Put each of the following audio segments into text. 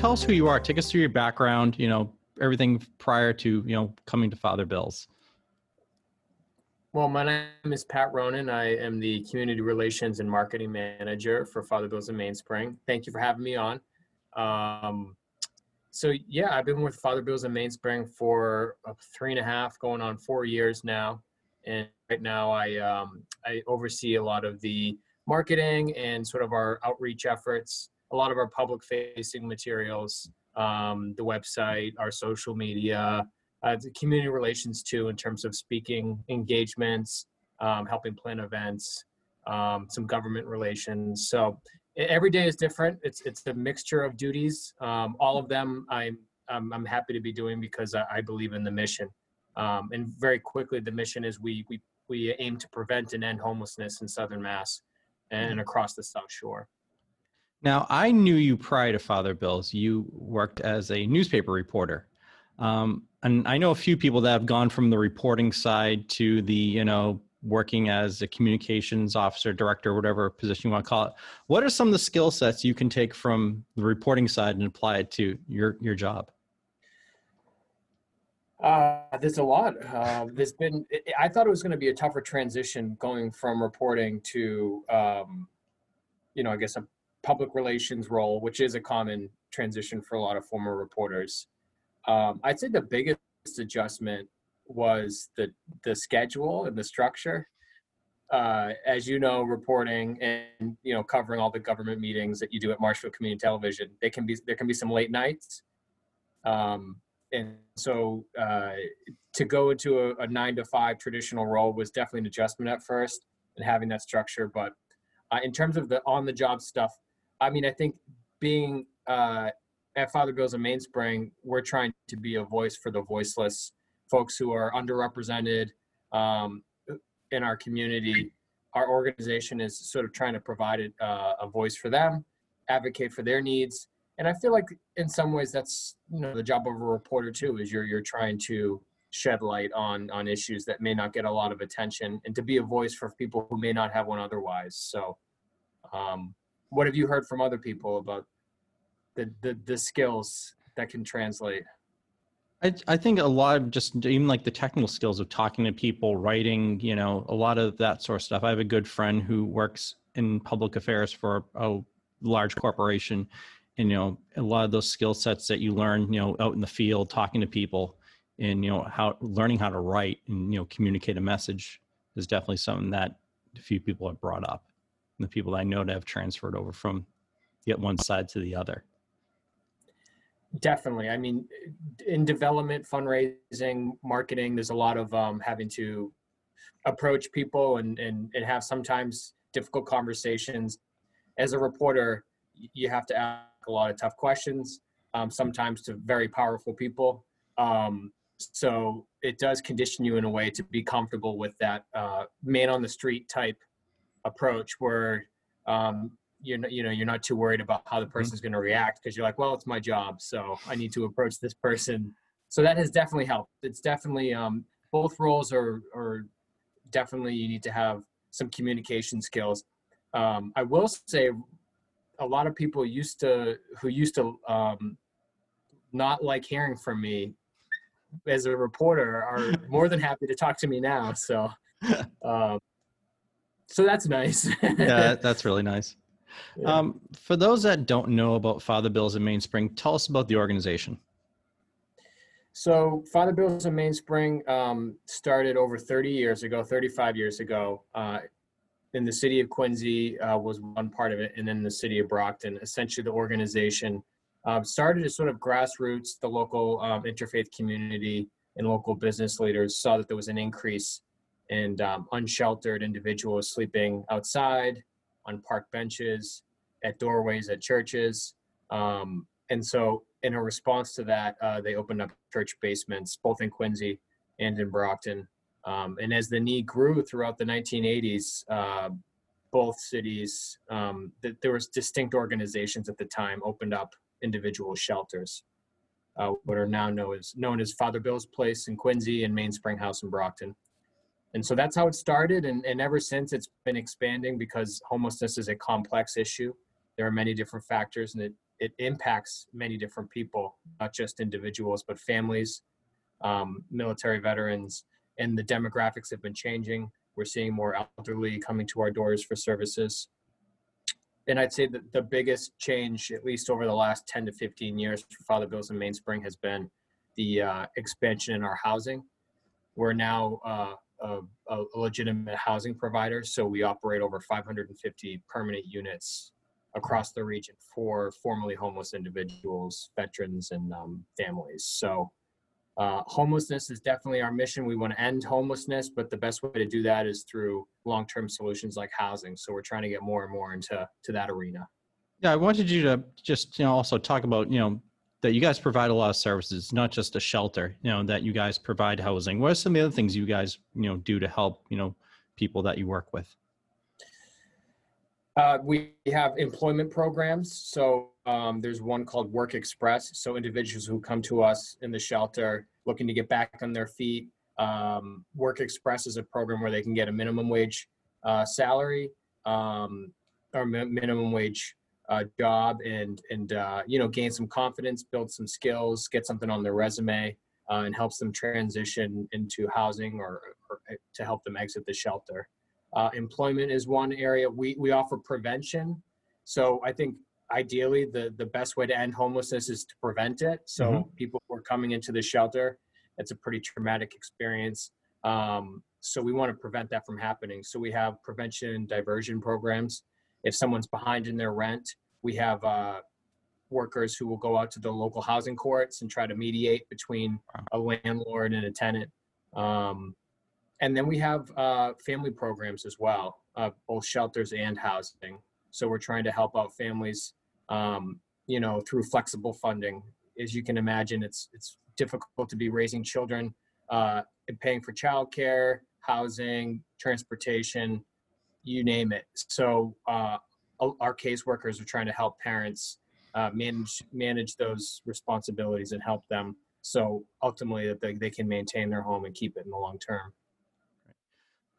tell us who you are. Take us through your background. You know everything prior to you know coming to Father Bill's. Well, my name is Pat Ronan. I am the Community Relations and Marketing Manager for Father Bill's in Mainspring. Thank you for having me on. Um, so yeah, I've been with Father Bill's in Mainspring for three and a half, going on four years now. And right now, I um, I oversee a lot of the marketing and sort of our outreach efforts, a lot of our public-facing materials, um, the website, our social media, uh, the community relations too, in terms of speaking engagements, um, helping plan events, um, some government relations. So every day is different. It's it's a mixture of duties. Um, all of them I'm, I'm, I'm happy to be doing because I, I believe in the mission. Um, and very quickly, the mission is we we we aim to prevent and end homelessness in Southern Mass and mm-hmm. across the South Shore. Now, I knew you prior to Father Bill's. You worked as a newspaper reporter. Um, and I know a few people that have gone from the reporting side to the, you know, working as a communications officer, director, whatever position you want to call it. What are some of the skill sets you can take from the reporting side and apply it to your your job? Uh, there's a lot. Uh, there's been. I thought it was going to be a tougher transition going from reporting to, um, you know, I guess a public relations role, which is a common transition for a lot of former reporters. Um, I'd say the biggest adjustment was the the schedule and the structure. Uh, as you know, reporting and you know covering all the government meetings that you do at Marshfield Community Television, they can be there can be some late nights, um, and so uh, to go into a, a, nine to five traditional role was definitely an adjustment at first, and having that structure. But uh, in terms of the on the job stuff, I mean, I think being uh, at Father Bill's in Mainspring, we're trying to be a voice for the voiceless, folks who are underrepresented um, in our community. Our organization is sort of trying to provide uh, a voice for them, advocate for their needs, and I feel like in some ways that's you know the job of a reporter too. Is you're you're trying to shed light on on issues that may not get a lot of attention, and to be a voice for people who may not have one otherwise. So, um, what have you heard from other people about the, the, the skills that can translate? I, I think a lot of just even like the technical skills of talking to people, writing, you know, a lot of that sort of stuff. I have a good friend who works in public affairs for a large corporation. And, you know, a lot of those skill sets that you learn, you know, out in the field, talking to people and, you know, how learning how to write and, you know, communicate a message is definitely something that a few people have brought up. The people I know to have transferred over from yet one side to the other. Definitely. I mean, in development, fundraising, marketing, there's a lot of um, having to approach people and, and, and have sometimes difficult conversations. As a reporter, you have to ask a lot of tough questions, um, sometimes to very powerful people. Um, so it does condition you in a way to be comfortable with that uh, man on the street type approach where um, you're not, you know you're not too worried about how the mm-hmm. person's going to react because you're like well it's my job so i need to approach this person. So that has definitely helped. It's definitely um, both roles are are definitely you need to have some communication skills. Um, i will say a lot of people used to who used to um, not like hearing from me as a reporter are more than happy to talk to me now so um, so that's nice yeah that's really nice yeah. Um, for those that don't know about Father Bill's in Mainspring, tell us about the organization. So Father Bill's and Mainspring um, started over 30 years ago, 35 years ago. Uh, in the city of Quincy uh, was one part of it, and then the city of Brockton. Essentially, the organization um, started as sort of grassroots. The local um, interfaith community and local business leaders saw that there was an increase in um, unsheltered individuals sleeping outside, on park benches, at doorways at churches. Um, and so, in a response to that, uh, they opened up church basements, both in Quincy and in Brockton. Um, and as the need grew throughout the 1980s, uh, both cities, um, th- there was distinct organizations at the time opened up individual shelters, uh, what are now known as known as Father Bill's Place in Quincy and Mainspring House in Brockton and so that's how it started and, and ever since it's been expanding because homelessness is a complex issue there are many different factors and it it impacts many different people, not just individuals, but families, um, military veterans, and the demographics have been changing. We're seeing more elderly coming to our doors for services. And I'd say that the biggest change, at least over the last 10 to 15 years for Father Bill's and Mainspring, has been the uh, expansion in our housing. We're now uh, a, a legitimate housing provider, so we operate over 550 permanent units across the region for formerly homeless individuals, veterans, and um, families. So, uh, homelessness is definitely our mission. We want to end homelessness, but the best way to do that is through long-term solutions like housing. So, we're trying to get more and more into to that arena. Yeah, I wanted you to just you know also talk about you know that you guys provide a lot of services, not just a shelter. You know that you guys provide housing. What are some of the other things you guys you know do to help you know people that you work with? Uh, we have employment programs. So um, there's one called Work Express. So individuals who come to us in the shelter looking to get back on their feet. Um, Work Express is a program where they can get a minimum wage uh, salary um, or mi- minimum wage uh, job and and uh, you know gain some confidence, build some skills, get something on their resume, uh, and helps them transition into housing or, or to help them exit the shelter. Uh, employment is one area. We, we offer prevention. So I think ideally the, the best way to end homelessness is to prevent it. So Mhm. people who are coming into the shelter, it's a pretty traumatic experience. Um, so we want to prevent that from happening. So we have prevention diversion programs. If someone's behind in their rent, we have uh, workers who will go out to the local housing courts and try to mediate between a landlord and a tenant. Um, and then we have uh, family programs as well, uh, both shelters and housing. So we're trying to help out families, um, you know, through flexible funding. As you can imagine, it's it's difficult to be raising children uh, and paying for childcare, housing, transportation, you name it. So uh, our caseworkers are trying to help parents uh, manage manage those responsibilities and help them. So ultimately, that they, they can maintain their home and keep it in the long term.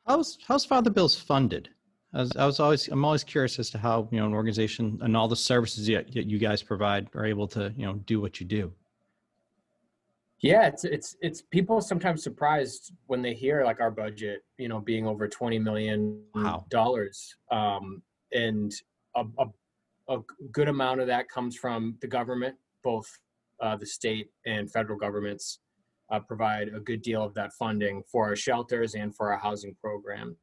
How's how's Father Bill's funded? I was, I was always I'm always curious as to how you know an organization and all the services that you guys provide are able to you know do what you do. Yeah, it's it's it's people sometimes surprised when they hear like our budget, you know, being over twenty million Wow. dollars, um, and a, a, a good amount of that comes from the government, both uh, the state and federal governments uh, provide a good deal of that funding for our shelters and for our housing programs.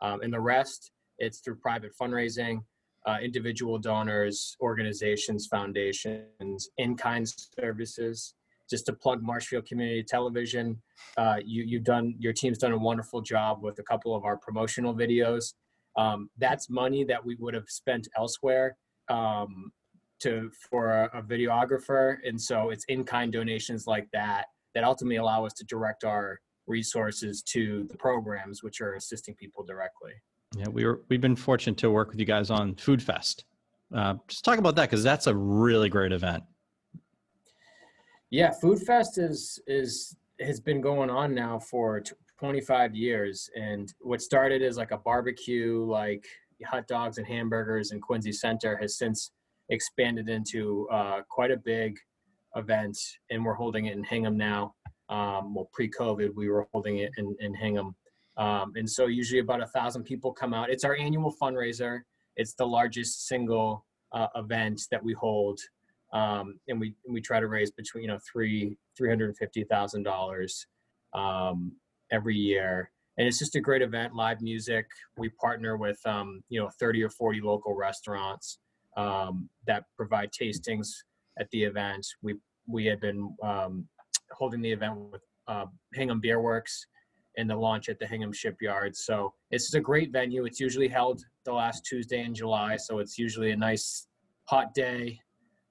Um, and the rest, it's through private fundraising, uh, individual donors, organizations, foundations, in-kind services. Just to plug Marshfield Community Television, uh, you, you've done your team's done a wonderful job with a couple of our promotional videos. Um, that's money that we would have spent elsewhere um, to for a, a videographer, and so it's in-kind donations like that that ultimately allow us to direct our resources to the programs which are assisting people directly. Yeah, we were we've been fortunate to work with you guys on Food Fest. Uh, just talk about that because that's a really great event. Yeah, Food Fest is is has been going on now for t- 25 years, and what started as like a barbecue, like hot dogs and hamburgers in Quincy Center, has since expanded into uh, quite a big event, and we're holding it in Hingham now. Um, well, pre-COVID, we were holding it in, in Hingham, um, and so usually about a thousand people come out. It's our annual fundraiser. It's the largest single uh, event that we hold um, and we we try to raise between you know three three hundred and fifty thousand dollars um, every year, and it's just a great event. Live music. We partner with um, you know thirty or forty local restaurants um, that provide tastings at the event. We we had been um, holding the event with uh, Hingham Beer Works and the launch at the Hingham Shipyard. So it's a great venue. It's usually held the last Tuesday in July, so it's usually a nice hot day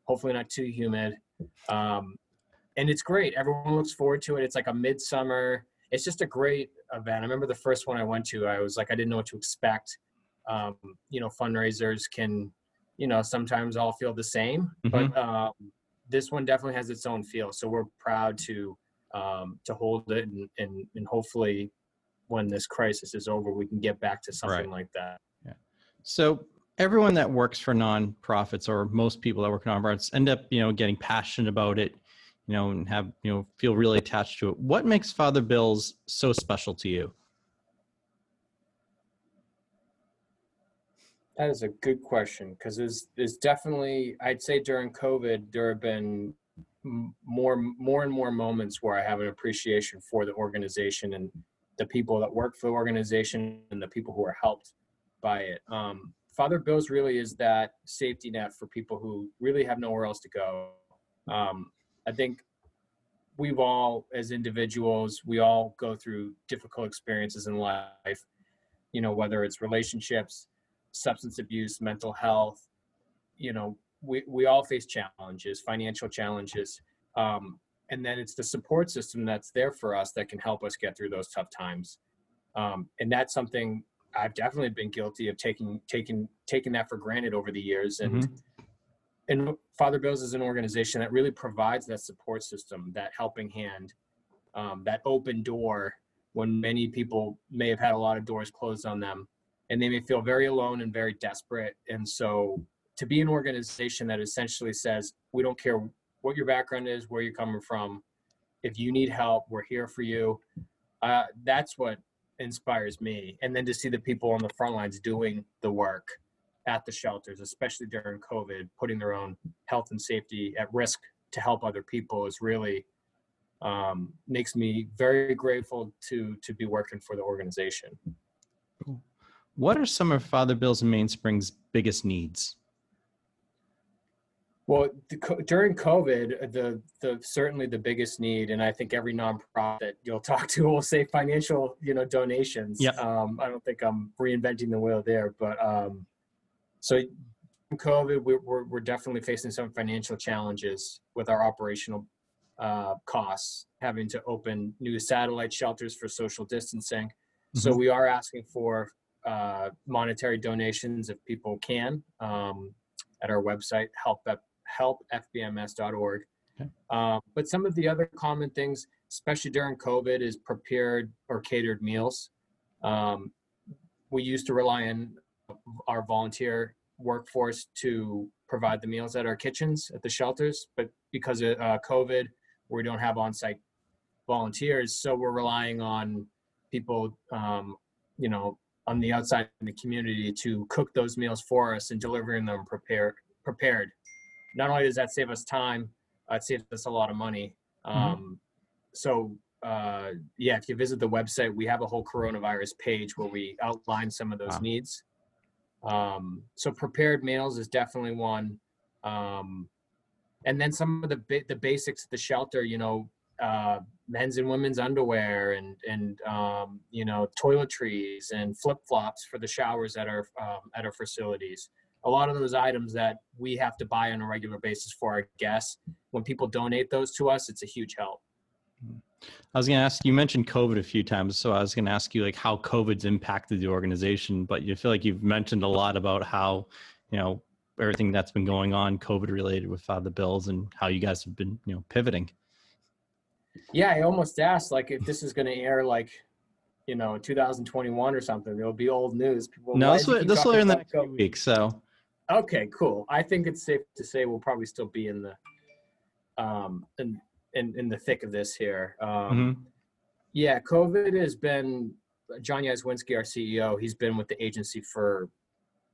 hopefully not too humid. Um, and it's great. Everyone looks forward to it. It's like a midsummer. It's just a great event. I remember the first one I went to. I was like, I didn't know what to expect. Um, you know, fundraisers can, you know, sometimes all feel the same, but um, this one definitely has its own feel. So we're proud to um, to hold it, and, and and hopefully, when this crisis is over, we can get back to something Right. like that. Yeah. So everyone that works for nonprofits or most people that work for nonprofits end up, you know, getting passionate about it, you know, and have, you know, feel really attached to it. What makes Father Bill's so special to you? That is a good question because there's, there's definitely, I'd say during COVID, there have been more, more and more moments where I have an appreciation for the organization and the people that work for the organization and the people who are helped by it. Um, Father Bill's really is that safety net for people who really have nowhere else to go. Um, I think we've all, as individuals, we all go through difficult experiences in life. You know, whether it's relationships, substance abuse, mental health. You know, we we all face challenges, financial challenges, um, and then it's the support system that's there for us that can help us get through those tough times. Um, and that's something I've definitely been guilty of taking taking taking that for granted over the years. And mm-hmm. and Father Bills is an organization that really provides that support system, that helping hand, um, that open door when many people may have had a lot of doors closed on them, and they may feel very alone and very desperate. And so, to be an organization that essentially says, "We don't care what your background is, where you're coming from. If you need help, we're here for you." Uh, that's what inspires me. And then to see the people on the front lines doing the work at the shelters, especially during COVID, putting their own health and safety at risk to help other people is really um, makes me very grateful to to be working for the organization. What are some of Father Bill's and Mainspring's biggest needs? Well, the, during COVID, the the certainly the biggest need, and I think every nonprofit you'll talk to will say financial, you know, donations. Yeah. Um, I don't think I'm reinventing the wheel there, but um, so COVID, we're, we're, we're definitely facing some financial challenges with our operational uh, costs, having to open new satellite shelters for social distancing. Mm-hmm. So we are asking for uh, monetary donations if people can um, at our website, help helpfbms.org. Okay. Um, but some of the other common things, especially during COVID, is prepared or catered meals. Um, we used to rely on our volunteer workforce to provide the meals at our kitchens at the shelters, but because of uh, COVID, we don't have on-site volunteers, so we're relying on people, um, you know, on the outside in the community to cook those meals for us and delivering them prepared prepared not only does that save us time, uh, it saves us a lot of money. Mm-hmm. Um, mm-hmm. So uh, yeah, if you visit the website, we have a whole coronavirus page where we outline some of those wow. needs. Um, so prepared meals is definitely one. Um, and then some of the the basics of the shelter, you know, uh, men's and women's underwear and and um, you know toiletries and flip flops for the showers at our um, at our facilities a lot of those items that we have to buy on a regular basis for our guests when people donate those to us it's a huge help. I was going to ask you mentioned covid a few times so i was going to ask you like how covid's impacted the organization but you feel like you've mentioned a lot about how you know everything that's been going on covid related with uh, the bills and how you guys have been you know pivoting. Yeah i almost asked like if this is going to air like you know 2021 or something it'll be old news. People no this will, this will air in the next few weeks so Okay, cool. I think it's safe to say we'll probably still be in the um in in, in the thick of this here. Um mm-hmm. yeah, COVID has been John Yazwinski, our CEO, he's been with the agency for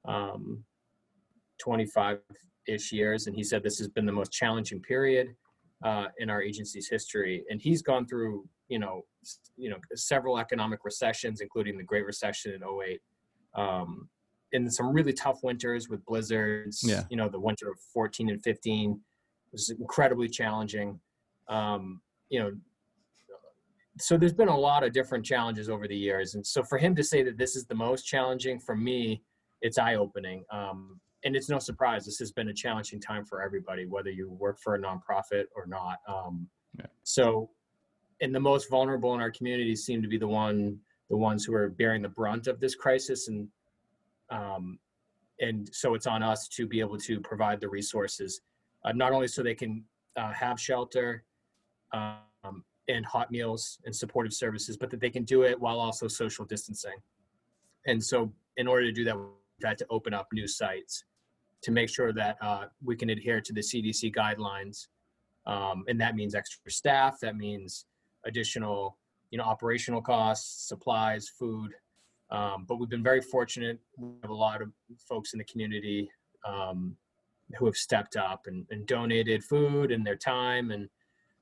um 25 ish years and he said this has been the most challenging period uh, in our agency's history and he's gone through you know you know several economic recessions including the great recession in 08 um, in some really tough winters with blizzards. Yeah. You know, the winter of 14 and 15 was incredibly challenging. Um, you know, so there's been a lot of different challenges over the years, and so for him to say that this is the most challenging for me, it's eye opening. Um, and it's no surprise this has been a challenging time for everybody, whether you work for a nonprofit or not. Um, yeah. So, and the most vulnerable in our community seem to be the one the ones who are bearing the brunt of this crisis and um, and so it's on us to be able to provide the resources, uh, not only so they can uh, have shelter um, and hot meals and supportive services, but that they can do it while also social distancing. And so, in order to do that, we've had to open up new sites to make sure that uh, we can adhere to the CDC guidelines. Um, and that means extra staff. That means additional, you know, operational costs, supplies, food. Um, but we've been very fortunate. We have a lot of folks in the community um, who have stepped up and, and, donated food and their time. And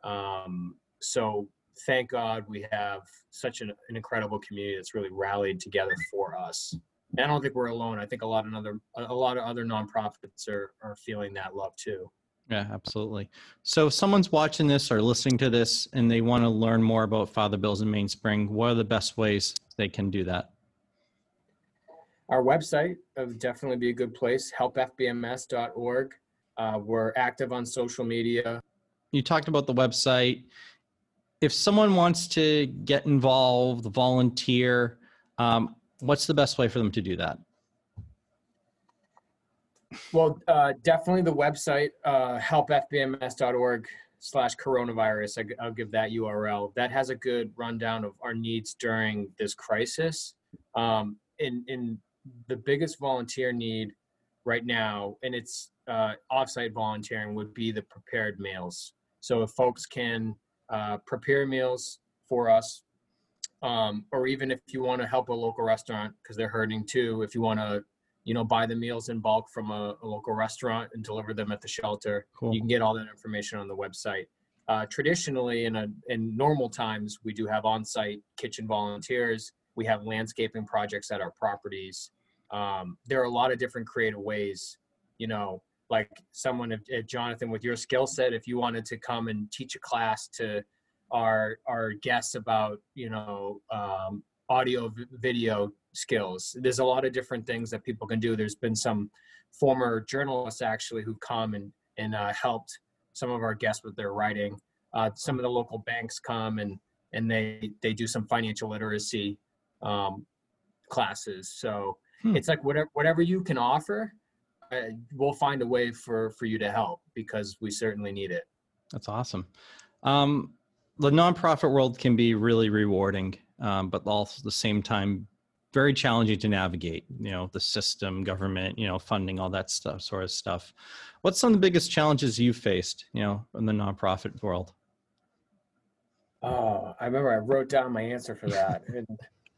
um, so, thank God we have such an, an, incredible community that's really rallied together for us. And I don't think we're alone. I think a lot of other a lot of other nonprofits are are feeling that love too. Yeah, absolutely. So if someone's watching this or listening to this and they want to learn more about Father Bills in Mainspring, what are the best ways they can do that? Our website would definitely be a good place, helpfbms.org. Uh, we're active on social media. You talked about the website. If someone wants to get involved, volunteer, um, what's the best way for them to do that? Well, uh, definitely the website, uh, helpfbms.org slash coronavirus. I, will give that URL. That has a good rundown of our needs during this crisis. Um, in, in the biggest volunteer need right now, and it's uh, offsite volunteering, would be the prepared meals. So if folks can uh, prepare meals for us, um, or even if you want to help a local restaurant because they're hurting too, if you want to you know, buy the meals in bulk from a, a local restaurant and deliver them at the shelter. Cool. You can get all that information on the website. Uh, traditionally, in a in normal times, we do have on-site kitchen volunteers. We have landscaping projects at our properties. Um, there are a lot of different creative ways. You know, like someone, if, if Jonathan, with your skill set, if you wanted to come and teach a class to our our guests about you know um, audio video skills. There's a lot of different things that people can do. There's been some former journalists actually who've come and and uh, helped some of our guests with their writing. Uh, some of the local banks come and and they they do some financial literacy um, classes. So hmm. it's like whatever whatever you can offer, uh, we'll find a way for for you to help because we certainly need it. That's awesome. Um, the nonprofit world can be really rewarding, um, but also at the same time very challenging to navigate you know the system government you know funding all that stuff sort of stuff what's some of the biggest challenges you faced you know in the nonprofit world oh i remember i wrote down my answer for that and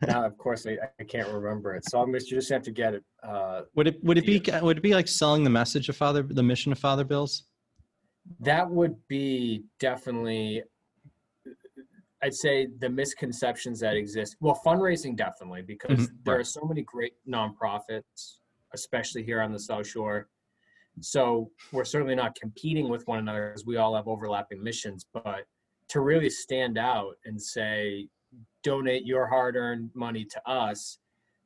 now of course I, I can't remember it so i'm just, just have to get it uh, would it would it be would it be like selling the message of father the mission of father bills that would be definitely I'd say the misconceptions that exist. Well, fundraising definitely because mm-hmm. there right. are so many great nonprofits, especially here on the South Shore. So we're certainly not competing with one another because we all have overlapping missions. But to really stand out and say, donate your hard-earned money to us,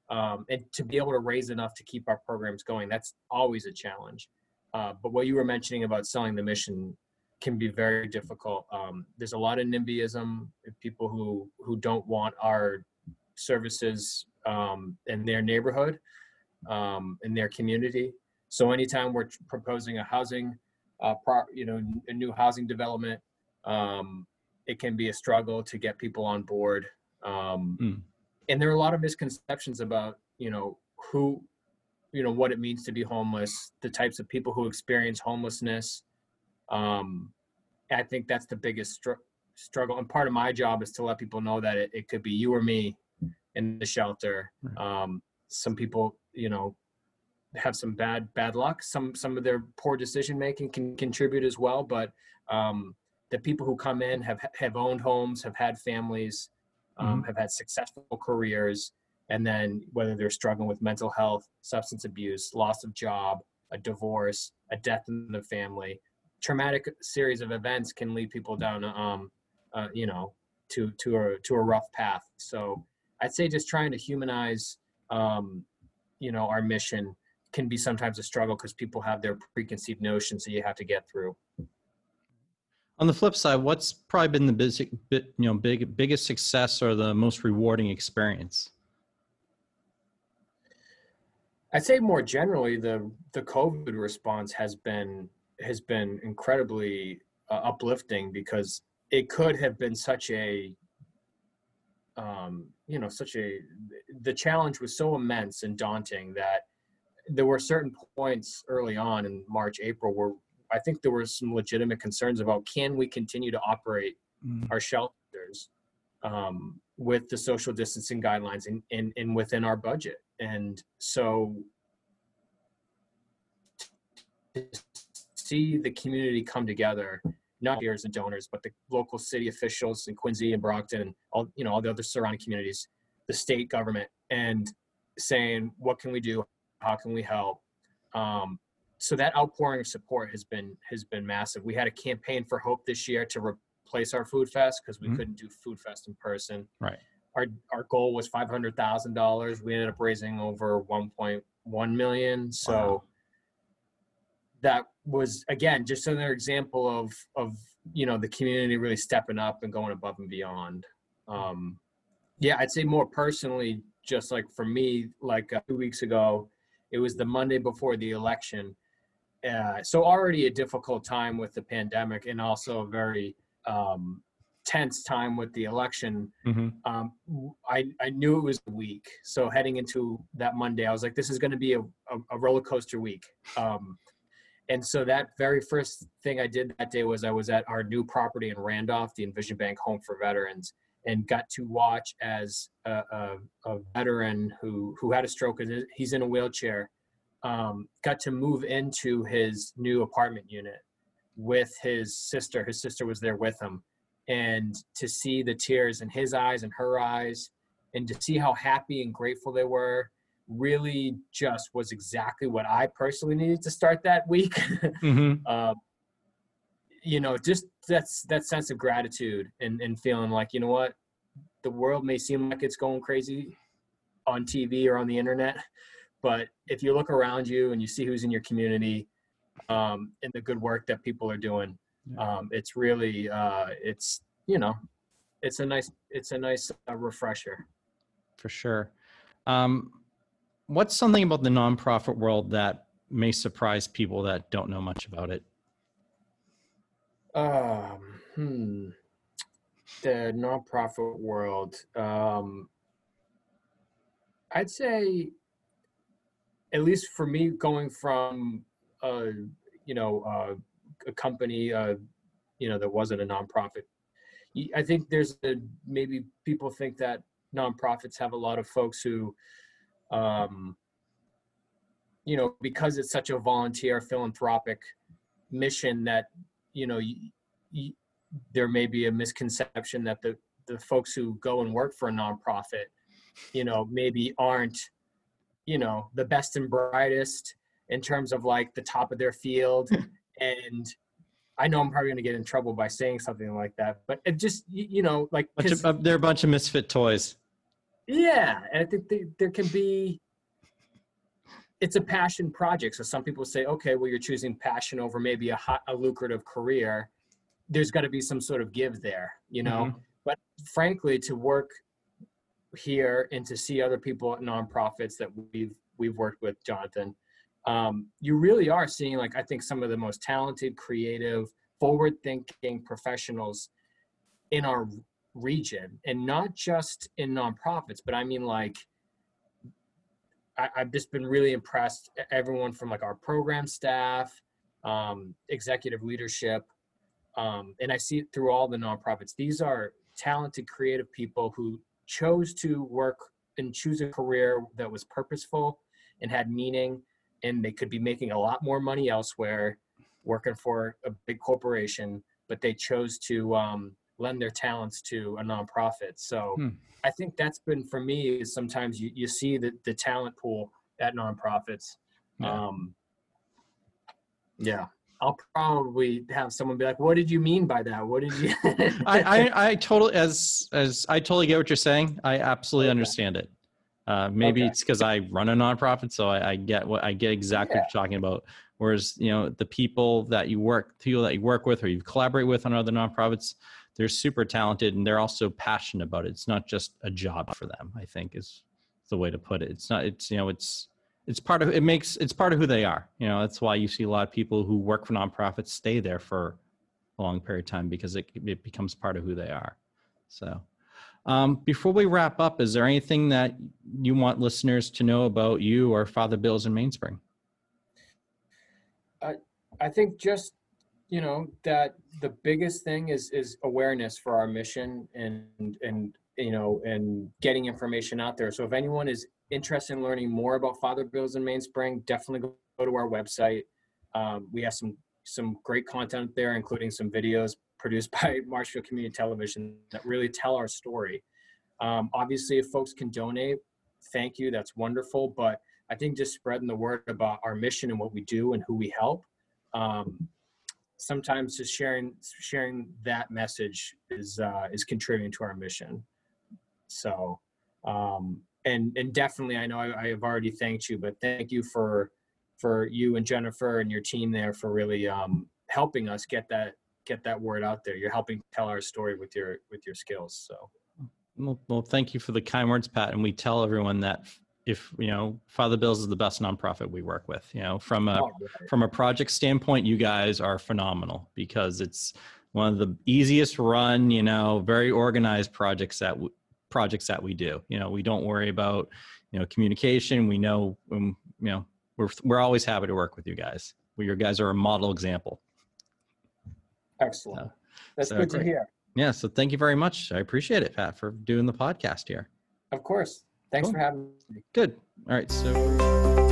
um, and to be able to raise enough to keep our programs going, that's always a challenge. Uh, but what you were mentioning about selling the mission can be very difficult. Um, there's a lot of NIMBYism, people who who don't want our services um, in their neighborhood, um, in their community. So anytime we're proposing a housing, uh, pro, you know, a new housing development, um, it can be a struggle to get people on board. Mm. And there are a lot of misconceptions about, you know, who, you know, what it means to be homeless, the types of people who experience homelessness, um, I think that's the biggest str- struggle. And part of my job is to let people know that it, it could be you or me in the shelter. Um, some people, you know, have some bad bad luck. Some some of their poor decision making can contribute as well. But um, the people who come in have have owned homes, have had families, um, mm-hmm. have had successful careers, and then whether they're struggling with mental health, substance abuse, loss of job, a divorce, a death in the family, traumatic series of events can lead people down, um, uh, you know, to to a to a rough path. So I'd say just trying to humanize, um, you know, our mission can be sometimes a struggle because people have their preconceived notions that you have to get through. On the flip side, what's probably been the big, you know, big biggest success or the most rewarding experience? I'd say more generally, the the COVID response has been has been incredibly uh, uplifting because it could have been such a um, you know such a the challenge was so immense and daunting that there were certain points early on in March, April where I think there were some legitimate concerns about can we continue to operate Mm. our shelters um, with the social distancing guidelines and, and, and within our budget. And so to see the community come together, not peers and donors, but the local city officials in Quincy and Brockton and all, you know, all the other surrounding communities, the state government, and saying, what can we do? How can we help? Um, so that outpouring of support has been has been massive. We had a campaign for hope this year to replace our food fest because we Mhm. couldn't do food fest in person. Right. Our our goal was five hundred thousand dollars. We ended up raising over one point one million. So Wow. that was again just another example of of you know the community really stepping up and going above and beyond. Um, yeah, I'd say more personally, just like for me, like uh, two weeks ago, it was the Monday before the election. Uh, so already a difficult time with the pandemic and also a very um, tense time with the election. hmm Um, I, I knew it was a week. So heading into that Monday, I was like, this is going to be a, a, a roller coaster week. Um, and so that very first thing I did that day was I was at our new property in Randolph, the Envision Bank Home for Veterans, and got to watch as a, a, a veteran who who had a stroke. and He's in a wheelchair. Um, got to move into his new apartment unit with his sister. His sister was there with him, and to see the tears in his eyes and her eyes, and to see how happy and grateful they were, really just was exactly what I personally needed to start that week. hmm um, you know, just that's that sense of gratitude and, and feeling like, you know what, the world may seem like it's going crazy on TV or on the internet, but if you look around you and you see who's in your community um, and the good work that people are doing, um, it's really, uh, it's you know, it's a nice, it's a nice uh, refresher. For sure. Um, what's something about the nonprofit world that may surprise people that don't know much about it? Um, hmm. The nonprofit world. Um, I'd say, at least for me, going from, uh, you know, uh, a company, uh, you know, that wasn't a nonprofit. I think there's a, maybe people think that nonprofits have a lot of folks who, um, you know, because it's such a volunteer philanthropic mission that you know there may be a misconception that the the folks who go and work for a nonprofit you know maybe aren't you know the best and brightest in terms of like the top of their field and i know i'm probably going to get in trouble by saying something like that but it just you know like of, uh, they're a bunch of misfit toys. yeah, and I think they, there can be. It's a passion project, so some people say, okay, well, you're choosing passion over maybe a hot, a lucrative career. There's got to be some sort of give there, you know. But frankly, to work here and to see other people at nonprofits that we've we've worked with, Jonathan, um, you really are seeing like I think some of the most talented, creative, forward-thinking professionals in our region and not just in nonprofits but i mean like I, i've just been really impressed everyone from like our program staff um, executive leadership um, and i see it through all the nonprofits. These are talented creative people who chose to work and choose a career that was purposeful and had meaning and they could be making a lot more money elsewhere working for a big corporation but they chose to um, lend their talents to a nonprofit. So Hmm. I think that's been for me is sometimes you, you see the, the talent pool at nonprofits. Yeah. Um, yeah. I'll probably have someone be like, what did you mean by that? What did you? I, I, I totally, as, as I totally get what you're saying. I absolutely Okay. understand it. Uh, maybe Okay. it's because I run a nonprofit, so I, I get what I get exactly what you're talking about. Whereas, you know, the people that you work, people that you work with or you collaborate with on other nonprofits, they're super talented and they're also passionate about it. It's not just a job for them. I think is the way to put it. It's not. It's you know, it's it's part of it makes it's part of who they are. You know, that's why you see a lot of people who work for nonprofits stay there for a long period of time because it it becomes part of who they are. So. Um, before we wrap up, is there anything that you want listeners to know about you or Father Bills in Mainspring? I think just you know that the biggest thing is is awareness for our mission and and you know and getting information out there. So if anyone is interested in learning more about Father Bills in Mainspring, definitely go, to our website. Um, we have some some great content there, including some videos produced by Marshfield Community Television that really tell our story. Um, obviously, if folks can donate, thank you. That's wonderful. But I think just spreading the word about our mission and what we do and who we help um, sometimes just sharing sharing that message is uh, is contributing to our mission. So, um, and and definitely, I know I, I have already thanked you, but thank you for for you and Jennifer and your team there for really um, helping us get that get that word out there. You're helping tell our story with your with your skills. So. Well, well, thank you for the kind words, Pat. And we tell everyone that if you know Father Bills is the best nonprofit we work with. You know, from a Oh, from a project standpoint, you guys are phenomenal because it's one of the easiest run, you know, very organized projects that w- projects that we do. You know, we don't worry about you know communication. We know, um, you know, we're we're always happy to work with you guys. Well, your guys are a model example. Excellent. So- That's so good to hear. Yeah, so thank you very much. I appreciate it, Pat, for doing the podcast here. Of course. Thanks Cool. for having me. Good. All right, so.